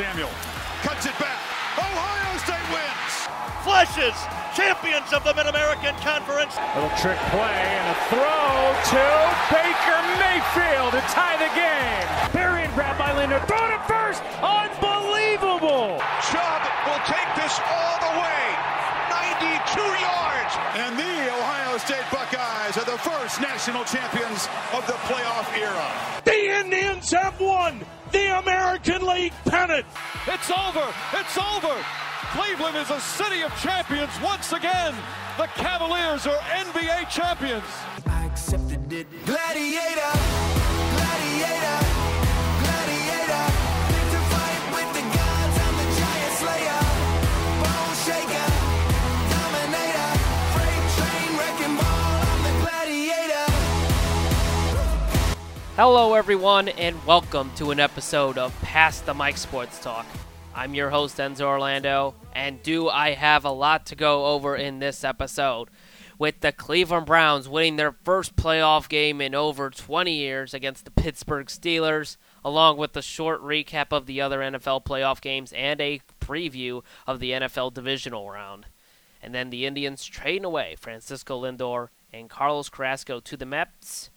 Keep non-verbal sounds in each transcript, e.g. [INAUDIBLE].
Samuel cuts it back. Ohio State wins. Flashes, champions of the Mid-American Conference. Little trick play and a throw to Baker Mayfield to tie the game. Barry and grab by Lindor. Throw to first. Unbelievable. Chubb will take this all the way. 92 yards. And the Ohio State Buckeyes are the first national champions of the playoff era. The Indians have won the American League pennant. It's over. It's over. Cleveland is a city of champions once again. The Cavaliers are NBA champions. I accepted it. Gladiator, gladiator, Hello, everyone, and welcome to an episode of Past the Mic Sports Talk. I'm your host, Enzo Orlando, and do I have a lot to go over in this episode? With the Cleveland Browns winning their first playoff game in over 20 years against the Pittsburgh Steelers, along with a short recap of the other NFL playoff games and a preview of the NFL divisional round. And then the Indians trading away Francisco Lindor and Carlos Carrasco to the Mets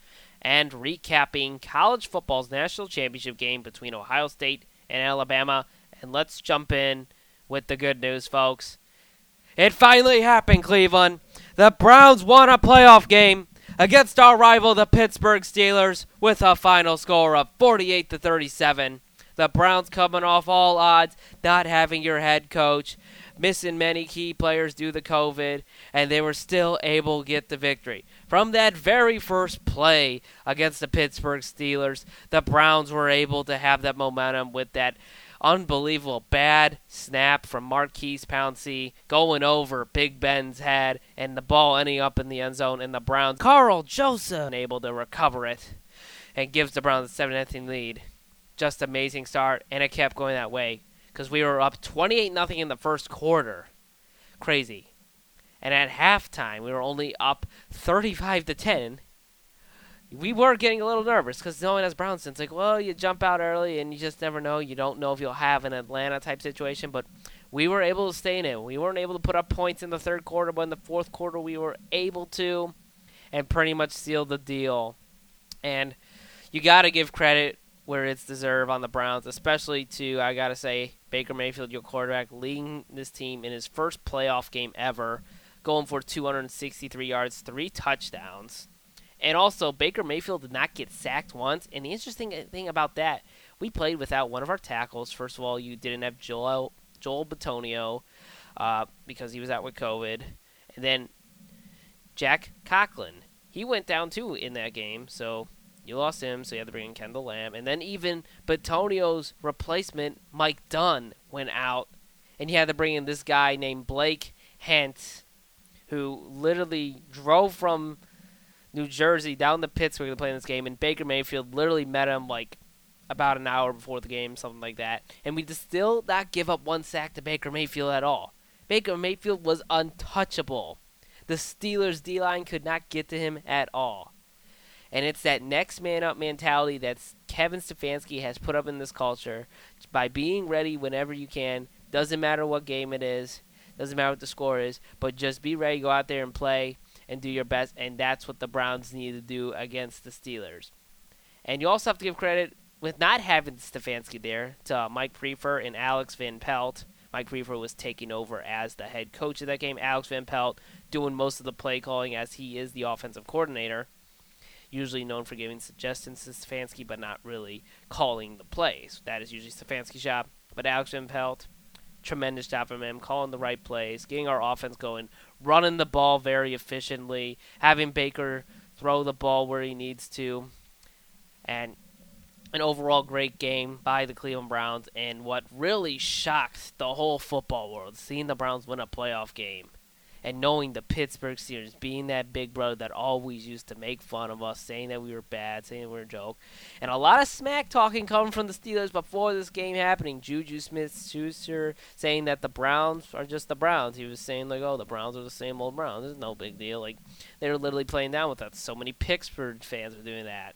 and recapping college football's national championship game between Ohio State and Alabama. And let's jump in with the good news, folks. It finally happened, Cleveland. The Browns won a playoff game against our rival, the Pittsburgh Steelers, with a final score of 48 to 37. The Browns coming off all odds, not having your head coach, missing many key players due to COVID, and they were still able to get the victory. From that very first play against the Pittsburgh Steelers, the Browns were able to have that momentum with that unbelievable bad snap from Maurkice Pouncey going over Big Ben's head and the ball ending up in the end zone and the Browns Karl Joseph able to recover it and gives the Browns a 7 0 lead. Just amazing start and it kept going that way because we were up 28 nothing in the first quarter. Crazy. And at halftime we were only up 35 to 10 we were getting a little nervous because knowing as Browns, it's like, well, you jump out early and you just never know. You don't know if you'll have an Atlanta type situation, but we were able to stay in it. We weren't able to put up points in the third quarter, but in the fourth quarter, we were able to and pretty much seal the deal. And you got to give credit where it's deserved on the Browns, especially to, I got to say, Baker Mayfield, your quarterback, leading this team in his first playoff game ever, going for 263 yards, three touchdowns. And also, Baker Mayfield did not get sacked once. And the interesting thing about that, we played without one of our tackles. First of all, you didn't have Joel Joel Bitonio uh, because he was out with COVID, and then Jack Conklin. He went down too in that game, so you lost him. So you had to bring in Kendall Lamb, and then even Bitonio's replacement, Mike Dunn, went out, and you had to bring in this guy named Blake Hance, who literally drove from New Jersey down to Pittsburgh to play in this game, and Baker Mayfield literally met him like about an hour before the game, something like that. And we still not give up one sack to Baker Mayfield at all. Baker Mayfield was untouchable. The Steelers' D line could not get to him at all. And it's that next man up mentality that Kevin Stefanski has put up in this culture by being ready whenever you can. Doesn't matter what game it is, doesn't matter what the score is, but just be ready, go out there and play and do your best, and that's what the Browns need to do against the Steelers. And you also have to give credit with not having Stefanski there to uh, Mike Priefer and Alex Van Pelt. Mike Priefer was taking over as the head coach of that game. Alex Van Pelt doing most of the play calling as he is the offensive coordinator, usually known for giving suggestions to Stefanski, but not really calling the plays. That is usually Stefanski's job. But Alex Van Pelt, tremendous job from him, calling the right plays, getting our offense going, running the ball very efficiently, having Baker throw the ball where he needs to, and an overall great game by the Cleveland Browns. And what really shocked the whole football world, seeing the Browns win a playoff game and knowing the Pittsburgh Steelers being that big brother that always used to make fun of us, saying that we were bad, saying we were a joke, and a lot of smack talking coming from the Steelers before this game happening. Juju Smith-Schuster saying that the Browns are just the Browns. He was saying like, "Oh, the Browns are the same old Browns. It's no big deal." Like they were literally playing down with us. So many Pittsburgh fans were doing that,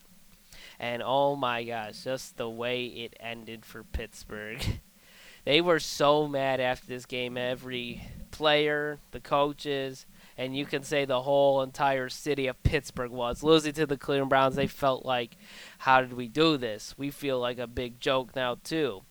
and oh my gosh, just the way it ended for Pittsburgh. [LAUGHS] They were so mad after this game. Every player, the coaches, and you can say the whole entire city of Pittsburgh was losing to the Cleveland Browns. They felt like, how did we do this? We feel like a big joke now too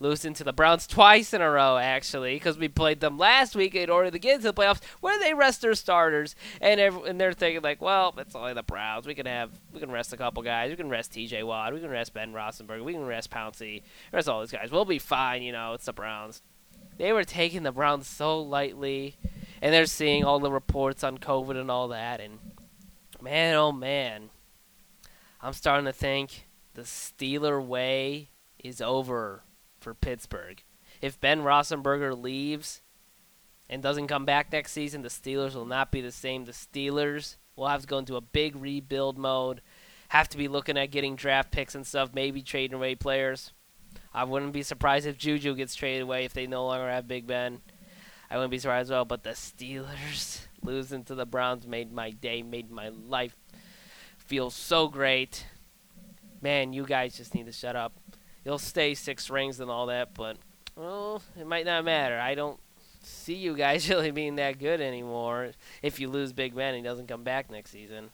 losing to the Browns twice in a row, actually, because we played them last week in order to get into the playoffs, where they rest their starters, and every, and they're thinking like, well, it's only the Browns. We can have we can rest a couple guys. We can rest T.J. Watt. We can rest Ben Roethlisberger. We can rest Pouncey. Rest all these guys. We'll be fine. You know, it's the Browns. They were taking the Browns so lightly, and they're seeing all the reports on COVID and all that, and man, oh man, I'm starting to think the Steeler way is over for Pittsburgh. If Ben Roethlisberger leaves and doesn't come back next season, the Steelers will not be the same. The Steelers will have to go into a big rebuild mode, have to be looking at getting draft picks and stuff, maybe trading away players. I wouldn't be surprised if Juju gets traded away if they no longer have Big Ben. I wouldn't be surprised at all. But the Steelers [LAUGHS] losing to the Browns made my day, made my life feel so great. Man, you guys just need to shut up you'll stay six rings and all that, but well, it might not matter. I don't see you guys [LAUGHS] really being that good anymore if you lose Big Ben and he doesn't come back next season.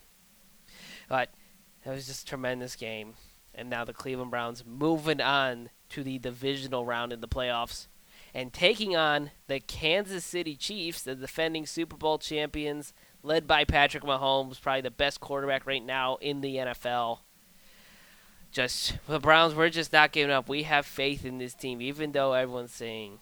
But that was just a tremendous game. And now the Cleveland Browns moving on to the divisional round in the playoffs and taking on the Kansas City Chiefs, the defending Super Bowl champions, led by Patrick Mahomes, probably the best quarterback right now in the NFL just the Browns, we're just not giving up. We have faith in this team, even though everyone's saying,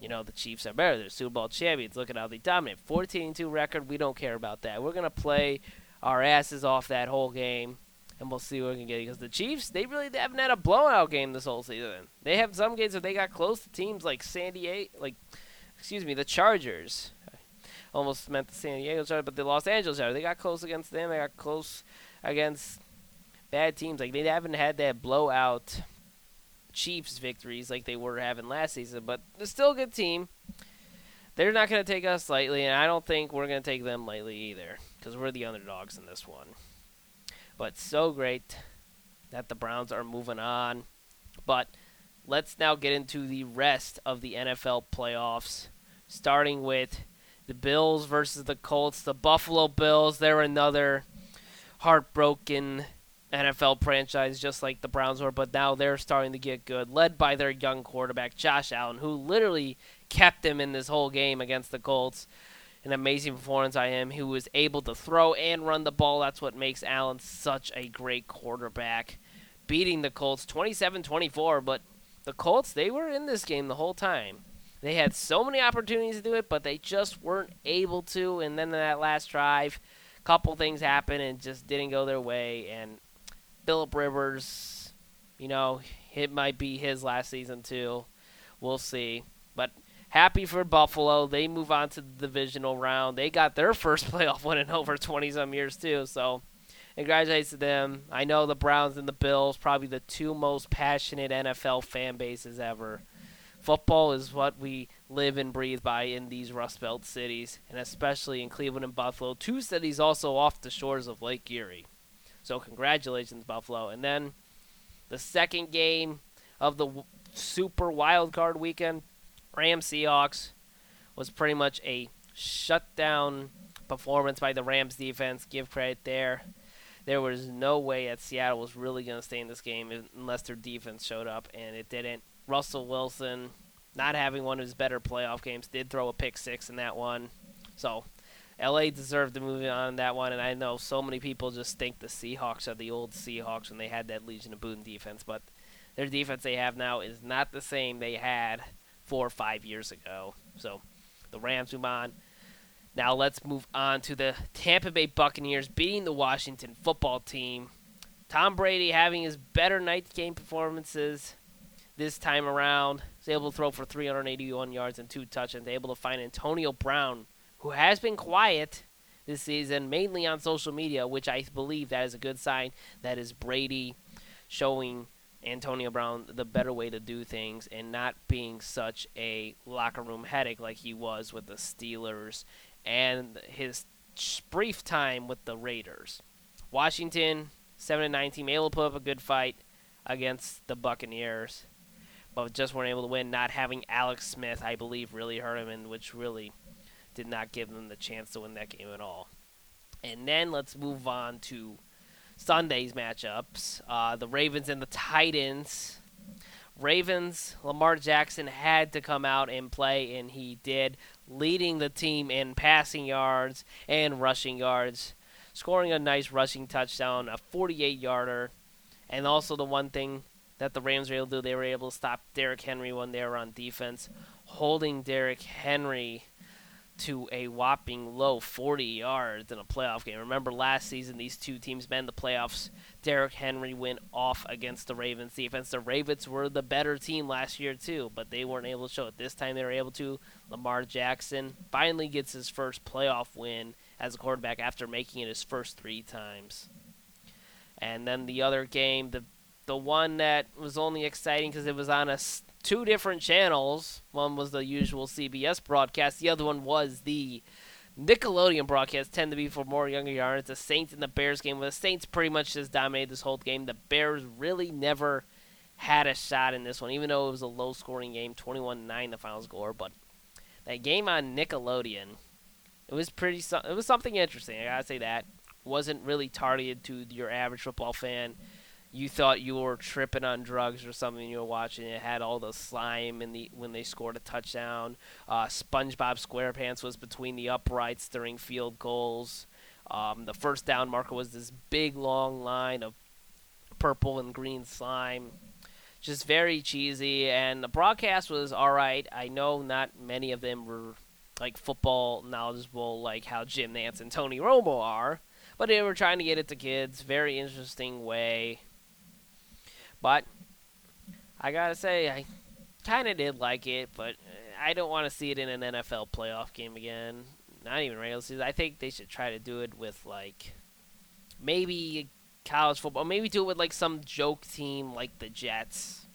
you know, the Chiefs are better. They're Super Bowl champions. Look at how they dominate. 14 2 record. We don't care about that. We're gonna play our asses off that whole game, and we'll see what we can get. Because the Chiefs, they really they haven't had a blowout game this whole season. They have some games where they got close to teams like San Diego, like, excuse me, the Chargers. Almost meant the San Diego Chargers, but the Los Angeles Chargers. They got close against them. They got close against bad teams. Like they haven't had that blowout Chiefs victories like they were having last season, but they're still a good team. They're not going to take us lightly, and I don't think we're going to take them lightly either because we're the underdogs in this one. But so great that the Browns are moving on. But let's now get into the rest of the NFL playoffs, starting with the Bills versus the Colts. The Buffalo Bills, they're another heartbroken NFL franchise, just like the Browns were, but now they're starting to get good, led by their young quarterback, Josh Allen, who literally kept them in this whole game against the Colts. An amazing performance I am, who was able to throw and run the ball. That's what makes Allen such a great quarterback. Beating the Colts 27 24, but the Colts, they were in this game the whole time. They had so many opportunities to do it, but they just weren't able to. And then that last drive, a couple things happened and just didn't go their way. And Philip Rivers, you know, it might be his last season too. We'll see. Happy for Buffalo. They move on to the divisional round. They got their first [LAUGHS] playoff win in over 20 some years too. So congratulations to them. I know the Browns and the Bills probably the two most passionate NFL fan bases ever. Football is what we live and breathe by in these Rust Belt cities, and especially in Cleveland and Buffalo, two cities also off the shores of Lake Erie. So congratulations, Buffalo. And then the second game of the super wild card weekend, Rams Seahawks, was pretty much a shutdown performance by the Rams defense. Give credit there. There was no way that Seattle was really going to stay in this game unless their defense showed up, and it didn't. Russell Wilson, not having one of his better playoff games, did throw a pick six in that one. So LA deserved to move on that one, and I know so many people just think the Seahawks are the old Seahawks when they had that Legion of Boom defense, but their defense they have now is not the same they had four or five years ago. So the Rams move on. Now let's move on to the Tampa Bay Buccaneers beating the Washington football team. Tom Brady having his better night game performances this time around. He's able to throw for 381 yards and two touchdowns. Able to find Antonio Brown who has been quiet this season, mainly on social media, which I believe that is a good sign. That is Brady showing Antonio Brown the better way to do things and not being such a locker room headache like he was with the Steelers and his brief time with the Raiders. Washington, 7 9 team, able to put up a good fight against the Buccaneers. but just weren't able to win. Not having Alex Smith, I believe, really hurt him, and which really did not give them the chance to win that game at all. And then let's move on to Sunday's matchups. Uh, the Ravens and the Titans. Ravens, Lamar Jackson had to come out and play, and he did, leading the team in passing yards and rushing yards, scoring a nice rushing touchdown, a 48 yarder. And also, the one thing that the Rams were able to do, they were able to stop Derrick Henry when they were on defense, holding Derrick Henry to a whopping low 40 yards in a playoff game. Remember last season, these two teams met in the playoffs. Derrick Henry went off against the Ravens defense. The Ravens were the better team last year, too, but they weren't able to show it. This time they were able to. Lamar Jackson finally gets his first playoff win as a quarterback after making it his first three times. And then the other game, the the one that was only exciting because it was on a two different channels. One was the usual CBS broadcast. The other one was the Nickelodeon broadcast. Tend to be for more younger yards. The Saints and the Bears game. Where the Saints pretty much just dominated this whole game. The Bears really never had a shot in this one, even though it was a low-scoring game, 21-9 the final score. But that game on Nickelodeon, it was pretty. It was something interesting. I gotta say that wasn't really targeted to your average football fan you thought you were tripping on drugs or something you were watching. It had all the slime in the when they scored a touchdown. Uh, SpongeBob SquarePants was between the uprights during field goals. Um, the first down marker was this big long line of purple and green slime. Just very cheesy, and the broadcast was all right. I know not many of them were like football knowledgeable, like how Jim Nantz and Tony Romo are, but they were trying to get it to kids. Very interesting way. But I gotta say, I kind of did like it, but eh, I don't want to see it in an NFL playoff game again. Not even regular season. I think they should try to do it with like maybe college football. Maybe do it with like some joke team like the Jets.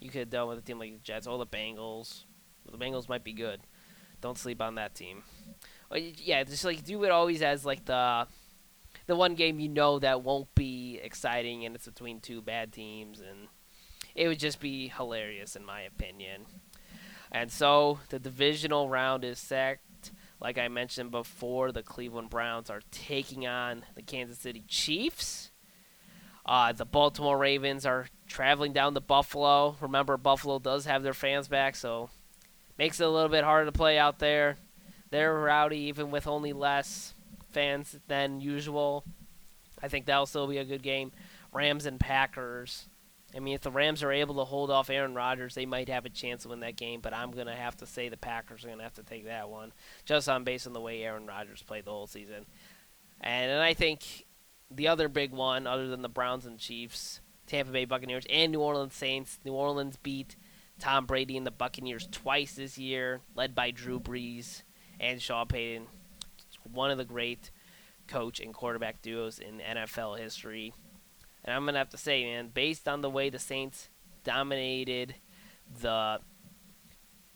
You could have done with a team like the Jets or the Bengals. The Bengals might be good. Don't sleep on that team. yeah, just like do it always as like the the one game you know that won't be exciting and it's between two bad teams and it would just be hilarious in my opinion. And so the divisional round is set. Like I mentioned before, the Cleveland Browns are taking on the Kansas City Chiefs. Uh, the Baltimore Ravens are traveling down to Buffalo. Remember, Buffalo does have their fans back, so makes it a little bit harder to play out there. They're rowdy even with only less fans than usual. I think that'll still be a good game. Rams and Packers. I mean, if the Rams are able to hold off Aaron Rodgers, they might have a chance to win that game. But I'm gonna have to say the Packers are gonna have to take that one, just on based on the way Aaron Rodgers played the whole season. And, and I think the other big one, other than the Browns and Chiefs, Tampa Bay Buccaneers and New Orleans Saints. New Orleans beat Tom Brady and the Buccaneers twice this year, led by Drew Brees and Sean Payton one of the great coach and quarterback duos in NFL history. And I'm going to have to say, man, based on the way the Saints dominated the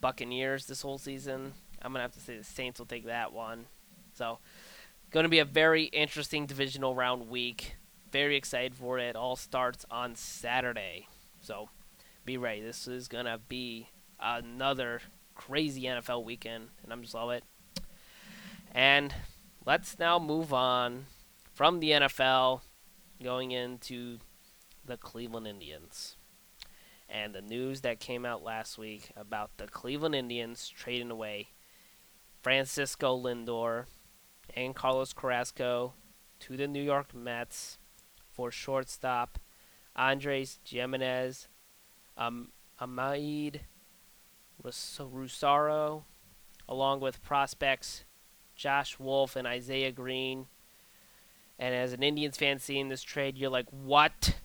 Buccaneers this whole season, I'm going to have to say the Saints will take that one. So, going to be a very interesting divisional round week. Very excited for it. all starts on Saturday. So, be ready. This is going to be another crazy NFL weekend, and I'm just love it. And let's now move on from the NFL going into the Cleveland Indians. And the news that came out last week about the Cleveland Indians trading away Francisco Lindor and Carlos Carrasco to the New York Mets for shortstop Andres Gimenez, um, Amed Rosario, along with prospects Josh Wolf and Isaiah Green. And as an Indians fan seeing this trade, you're like, what?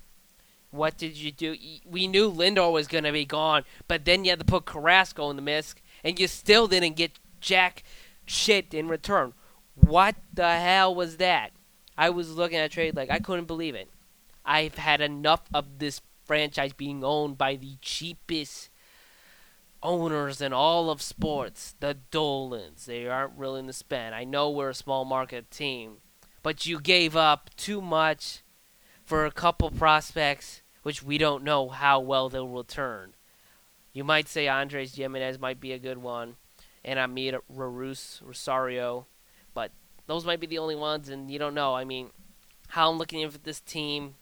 What did you do? We knew Lindor was going to be gone, but then you had to put Carrasco in the mix, and you still didn't get jack shit in return. What the hell was that? I was looking at trade like I couldn't believe it. I've had enough of this franchise being owned by the cheapest owners in all of sports, the Dolans, they aren't willing to spend. I know we're a small market team, but you gave up too much for a couple prospects, which we don't know how well they'll return. You might say Andres Gimenez might be a good one, and Amir Rarus Rosario, but those might be the only ones, and you don't know. I mean, how I'm looking at this team,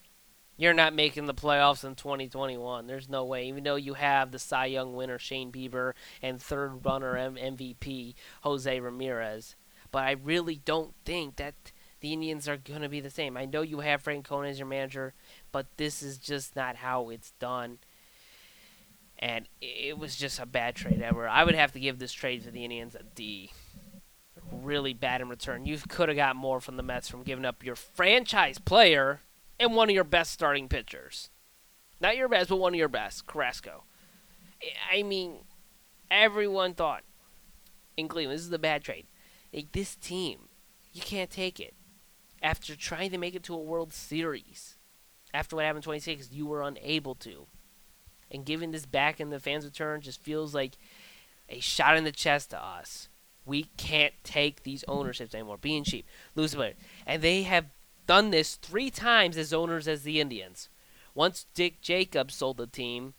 you're not making the playoffs in 2021. There's no way. Even though you have the Cy Young winner Shane Bieber and third runner M- MVP Jose Ramirez, but I really don't think that the Indians are going to be the same. I know you have Frank Francona as your manager, but this is just not how it's done. And it was just a bad trade ever. I would have to give this trade to the Indians a D. Really bad in return. You could have got more from the Mets from giving up your franchise player and one of your best starting pitchers. Not your best, but one of your best, Carrasco. I mean, everyone thought in Cleveland this is the bad trade. Like this team, you can't take it. After trying to make it to a World Series, after what happened in 26, you were unable to. And giving this back in the fans' return just feels like a shot in the chest to us. We can't take these ownerships anymore. Being cheap, losing players. And they have done this three times as owners as the Indians. Once Dick Jacobs sold the team,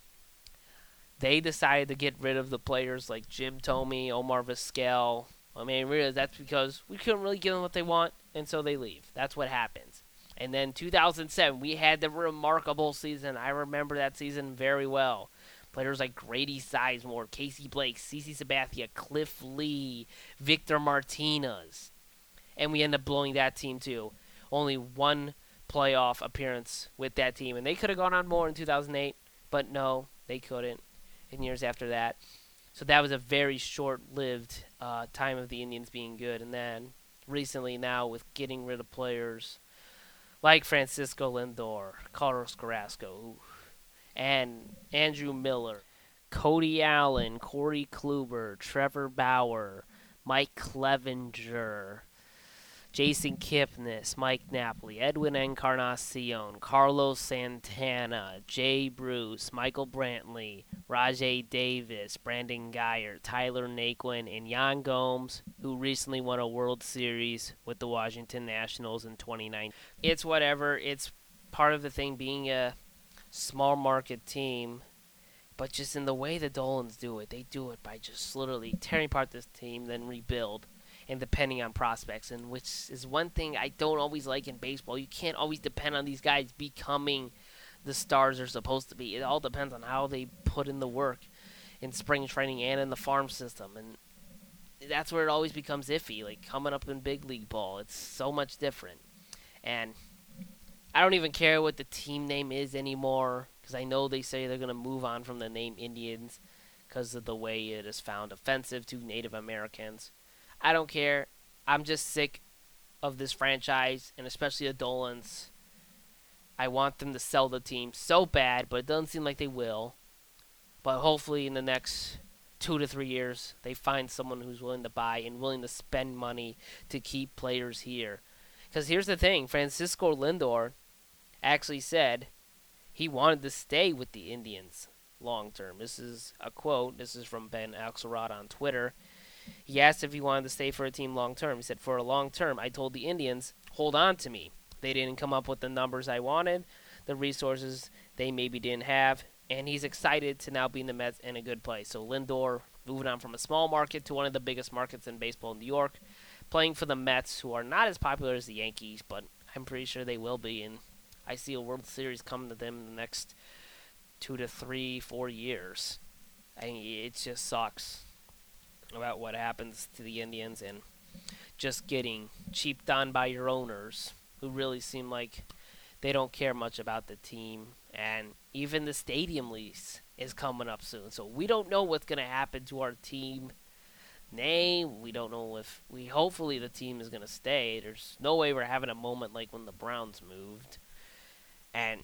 they decided to get rid of the players like Jim Thome, Omar Vizquel. I mean, really, that's because we couldn't really give them what they want, and so they leave. That's what happens. And then 2007, we had the remarkable season. I remember that season very well. Players like Grady Sizemore, Casey Blake, CC Sabathia, Cliff Lee, Victor Martinez. And we end up blowing that team too. Only one playoff appearance with that team. And they could have gone on more in 2008, but no, they couldn't in years after that. So that was a very short lived uh, time of the Indians being good. And then recently, now with getting rid of players like Francisco Lindor, Carlos Carrasco, and Andrew Miller, Cody Allen, Corey Kluber, Trevor Bauer, Mike Clevinger, Jason Kipnis, Mike Napoli, Edwin Encarnacion, Carlos Santana, Jay Bruce, Michael Brantley, Rajay Davis, Brandon Guyer, Tyler Naquin, and Yan Gomes, who recently won a World Series with the Washington Nationals in 2019. It's whatever. It's part of the thing being a small market team, but just in the way the Dolans do it, they do it by just literally tearing apart this team, then rebuild and depending on prospects, and which is one thing I don't always like in baseball. You can't always depend on these guys becoming the stars they're supposed to be. It all depends on how they put in the work in spring training and in the farm system, and that's where it always becomes iffy. Like coming up in big league ball, it's so much different, and I don't even care what the team name is anymore because I know they say they're gonna move on from the name Indians because of the way it is found offensive to Native Americans. I don't care. I'm just sick of this franchise and especially the Dolans. I want them to sell the team so bad, but it doesn't seem like they will. But hopefully, in the next two to three years, they find someone who's willing to buy and willing to spend money to keep players here. Because here's the thing Francisco Lindor actually said he wanted to stay with the Indians long term. This is a quote. This is from Ben Axelrod on Twitter. He asked if he wanted to stay for a team long term. He said, For a long term, I told the Indians, hold on to me. They didn't come up with the numbers I wanted, the resources they maybe didn't have, and he's excited to now be in the Mets in a good place. So Lindor moving on from a small market to one of the biggest markets in baseball in New York, playing for the Mets, who are not as popular as the Yankees, but I'm pretty sure they will be. And I see a World Series coming to them in the next two to three, four years. I mean, it just sucks about what happens to the Indians and just getting cheaped on by your owners who really seem like they don't care much about the team. And even the stadium lease is coming up soon. So we don't know what's going to happen to our team name. We don't know if we hopefully the team is going to stay. There's no way we're having a moment like when the Browns moved. And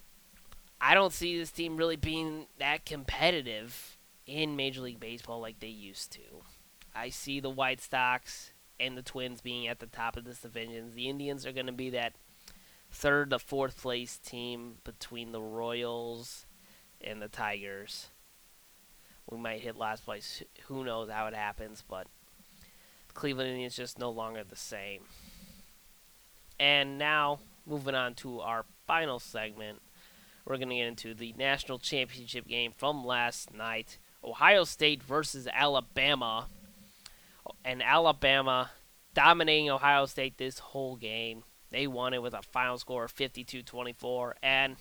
I don't see this team really being that competitive in Major League Baseball like they used to. I see the White Sox and the Twins being at the top of this division. The Indians are going to be that third to fourth place team between the Royals and the Tigers. We might hit last place. Who knows how it happens, but the Cleveland Indians just no longer the same. And now, moving on to our final segment, we're going to get into the national championship game from last night Ohio State versus Alabama, and Alabama dominating Ohio State this whole game. They won it with a final score of 52-24, and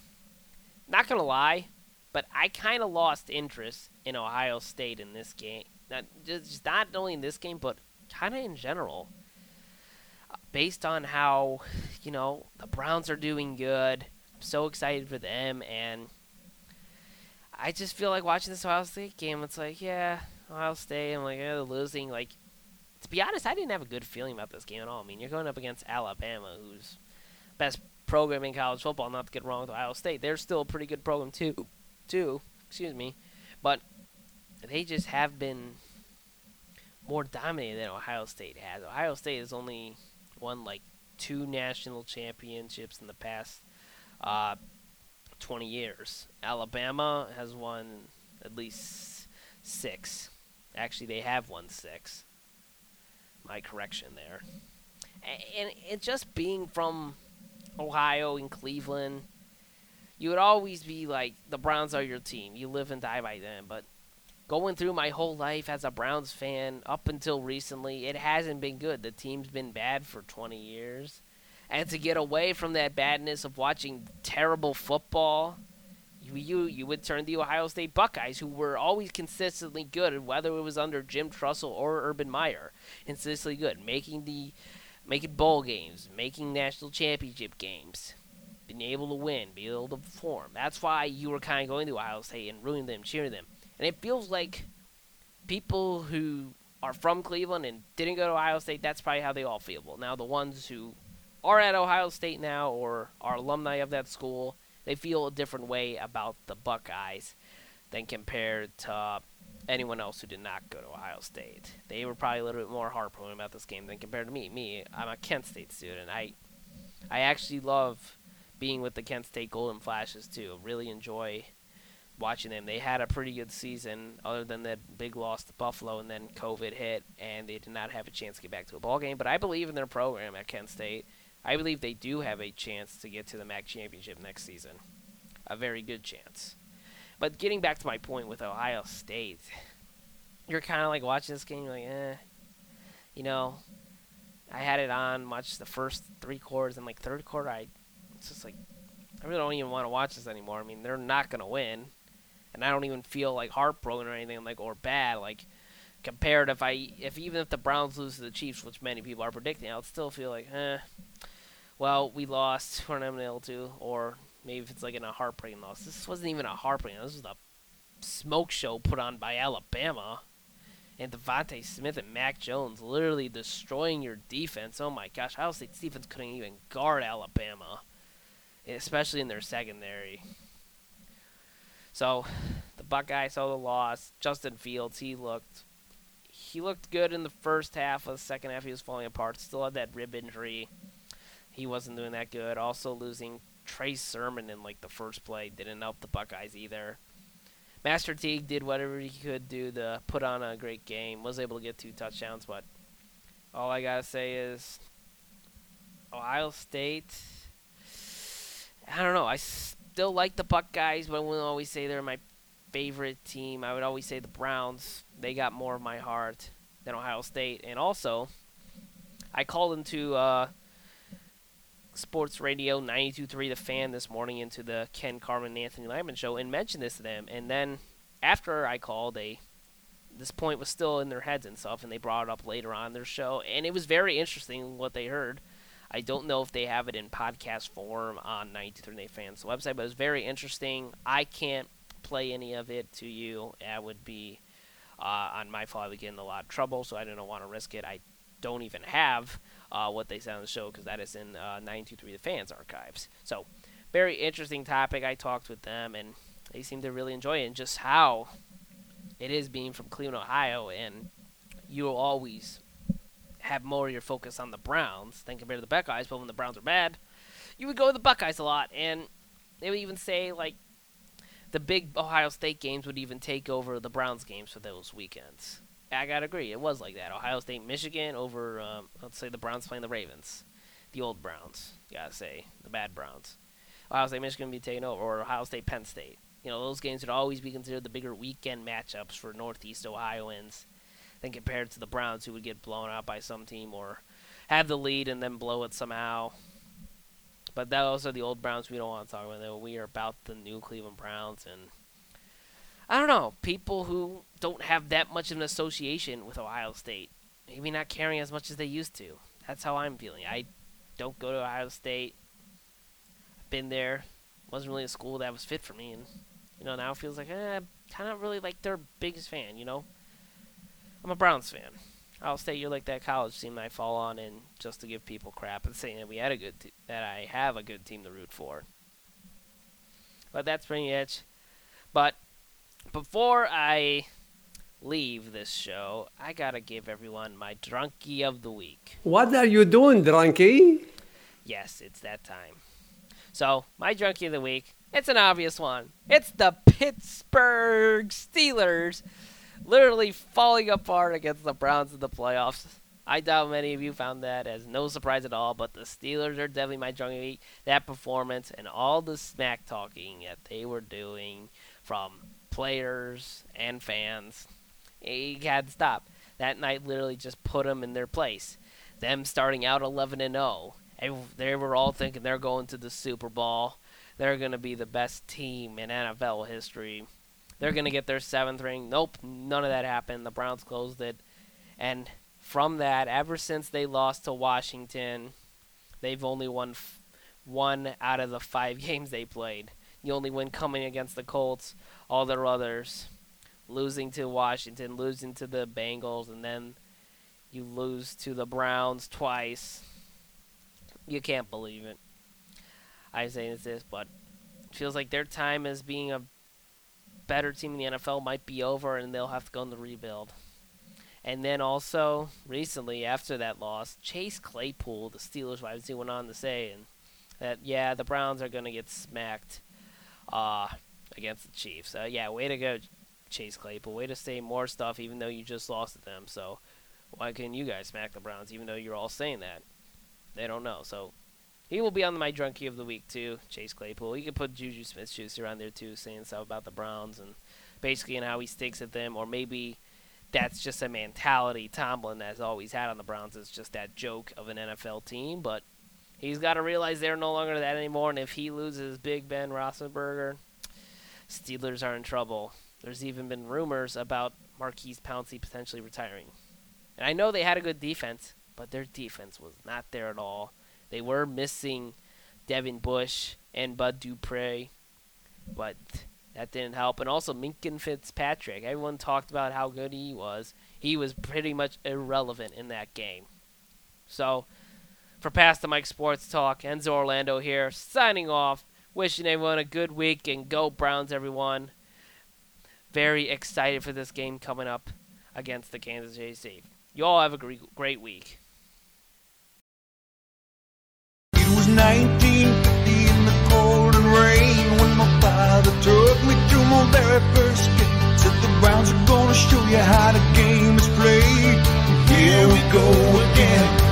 not gonna lie, but I kind of lost interest in Ohio State in this game. Not just not only in this game, but kind of in general. Based on how, you know, the Browns are doing good. I'm so excited for them, and I just feel like watching this Ohio State game. It's like, yeah, Ohio State. I'm like, yeah, they're losing. Like, to be honest, I didn't have a good feeling about this game at all. I mean, you're going up against Alabama, who's best program in college football. Not to get wrong with Ohio State, they're still a pretty good program too. Too, excuse me, but they just have been more dominated than Ohio State has. Ohio State has only won like two national championships in the past uh, 20 years. Alabama has won at least six. Actually, they have won six. My correction there. And it just being from Ohio and Cleveland, you would always be like, the Browns are your team. You live and die by them. But going through my whole life as a Browns fan up until recently, it hasn't been good. The team's been bad for 20 years. And to get away from that badness of watching terrible football, you you, would turn the Ohio State Buckeyes, who were always consistently good, whether it was under Jim Tressel or Urban Meyer, consistently good, making the making bowl games, making national championship games, being able to win, being able to perform. That's why you were kind of going to Ohio State and rooting them, cheering them. And it feels like people who are from Cleveland and didn't go to Ohio State, that's probably how they all feel. Well, now the ones who are at Ohio State now or are alumni of that school, they feel a different way about the Buckeyes than compared to anyone else who did not go to Ohio State. They were probably a little bit more heartbroken about this game than compared to me. Me, I'm a Kent State student. I I actually love being with the Kent State Golden Flashes too. Really enjoy watching them. They had a pretty good season, other than that big loss to Buffalo, and then COVID hit, and they did not have a chance to get back to a ball game. But I believe in their program at Kent State. I believe they do have a chance to get to the MAC championship next season. A very good chance. But getting back to my point with Ohio State, you're kind of like watching this game, you're like, eh. You know, I had it on much the first three quarters, and like third quarter, I it's just like I really don't even want to watch this anymore. I mean, they're not gonna win, and I don't even feel like heartbroken or anything like or bad. Like compared if I if even if the Browns lose to the Chiefs, which many people are predicting, I'll still feel like, eh. Well, we lost. [LAUGHS] We're not able to, or maybe if it's like in a heartbreaking loss. This wasn't even a heartbreaking. Loss, this was a smoke show put on by Alabama. And DeVonta Smith and Mac Jones literally destroying your defense. Oh my gosh, Ohio State's defense couldn't even guard Alabama, especially in their secondary. So, the Buckeyes saw the loss. Justin Fields, he looked, he looked good in the first half. Of the second half, he was falling apart. Still had that rib injury. He wasn't doing that good. Also losing Trey Sermon in like the first play didn't help the Buckeyes either. Master Teague did whatever he could do to put on a great game. Was able to get two touchdowns, but all I gotta say is Ohio State. I don't know. I still like the Buckeyes, but I wouldn't always say they're my favorite team. I would always say the Browns. They got more of my heart than Ohio State, and also I called into uh, Sports Radio 92.3 The Fan this morning into the Ken Carman and Anthony Lima show and mentioned this to them. And then after I called, they this point was still in their heads and stuff, and they brought it up later on their show. And it was very interesting what they heard. I don't know if they have it in podcast form on 92.3 The Fan's website, but it was very interesting. I can't play any of it to you. That would be uh, on my fault. I would get in a lot of trouble, so I didn't want to risk it. I don't even have uh, what they said on the show because that is in uh, 923 The Fans archives. So, very interesting topic. I talked with them and they seem to really enjoy it and just how it is being from Cleveland, Ohio, and you'll always have more of your focus on the Browns than compared to the Buckeyes. But when the Browns are bad, you would go with the Buckeyes a lot, and they would even say like the big Ohio State games would even take over the Browns games for those weekends. I gotta agree, it was like that. Ohio State, Michigan over, um, let's say the Browns playing the Ravens, the old Browns. You gotta say the bad Browns. Ohio State, Michigan be taken over, or Ohio State, Penn State. You know, those games would always be considered the bigger weekend matchups for Northeast Ohioans than compared to the Browns, who would get blown out by some team or have the lead and then blow it somehow. But those are the old Browns we don't want to talk about. We are about the new Cleveland Browns, and I don't know people who don't have that much of an association with Ohio State, maybe not caring as much as they used to. That's how I'm feeling. I don't go to Ohio State. I've been there. wasn't really a school that was fit for me, and you know now it feels like eh, kind of really like their biggest fan. You know, I'm a Browns fan. Ohio State, you're like that college team I fall on, and just to give people crap and saying that we had a good, te- that I have a good team to root for. But that's pretty much. But before I leave this show, I gotta give everyone my drunkie of the week. What are you doing, drunkie? Yes, it's that time. So, my drunkie of the week, it's an obvious one. It's the Pittsburgh Steelers literally falling apart against the Browns in the playoffs. I doubt many of you found that as no surprise at all, but the Steelers are definitely my drunkie of the week. That performance and all the smack talking that they were doing from players and fans, he had to stop. That night literally just put them in their place. Them starting out 11 and 0 they were all thinking they're going to the Super Bowl. They're going to be the best team in NFL history. They're going to get their seventh ring. Nope, none of that happened. The Browns closed it. And from that, ever since they lost to Washington, they've only won f- one out of the five [LAUGHS] games they played. The only win coming against the Colts. All their others losing to Washington, losing to the Bengals, and then you lose to the Browns twice. You can't believe it. I'm saying this, but it feels like their time as being a better team in the NFL might be over, and they'll have to go in the rebuild. And then also recently, after that loss, Chase Claypool, the Steelers wide receiver, went on to say and that yeah, the Browns are gonna get smacked uh, against the Chiefs. Uh, yeah, way to go, Chase Claypool. Way to say more stuff, even though you just lost to them. So why couldn't you guys smack the Browns, even though you're all saying that? They don't know. So he will be on my drunkie of the week too, Chase Claypool. You can put Juju Smith-Schuster on there too, saying stuff about the Browns and basically and how he sticks at them, or maybe that's just a mentality Tomlin has always had on the Browns. It's just that joke of an NFL team, but he's got to realize they're no longer that anymore. And if he loses Big Ben Roethlisberger, Steelers are in trouble. There's even been rumors about Maurkice Pouncey potentially retiring. And I know they had a good defense, but their defense was not there at all. They were missing Devin Bush and Bud Dupree, but that didn't help. And also Minkah Fitzpatrick. Everyone talked about how good he was. He was pretty much irrelevant in that game. So, for Past the Mic Sports Talk, Enzo Orlando here, signing off. Wishing everyone a good week and go Browns, everyone. Very excited for this game coming up against the Kansas City Chiefs. You all have a great week. It was 1950 in the cold and rain when my father took me to my very first game. Said the Browns are gonna show you how the game is played. Here we go again.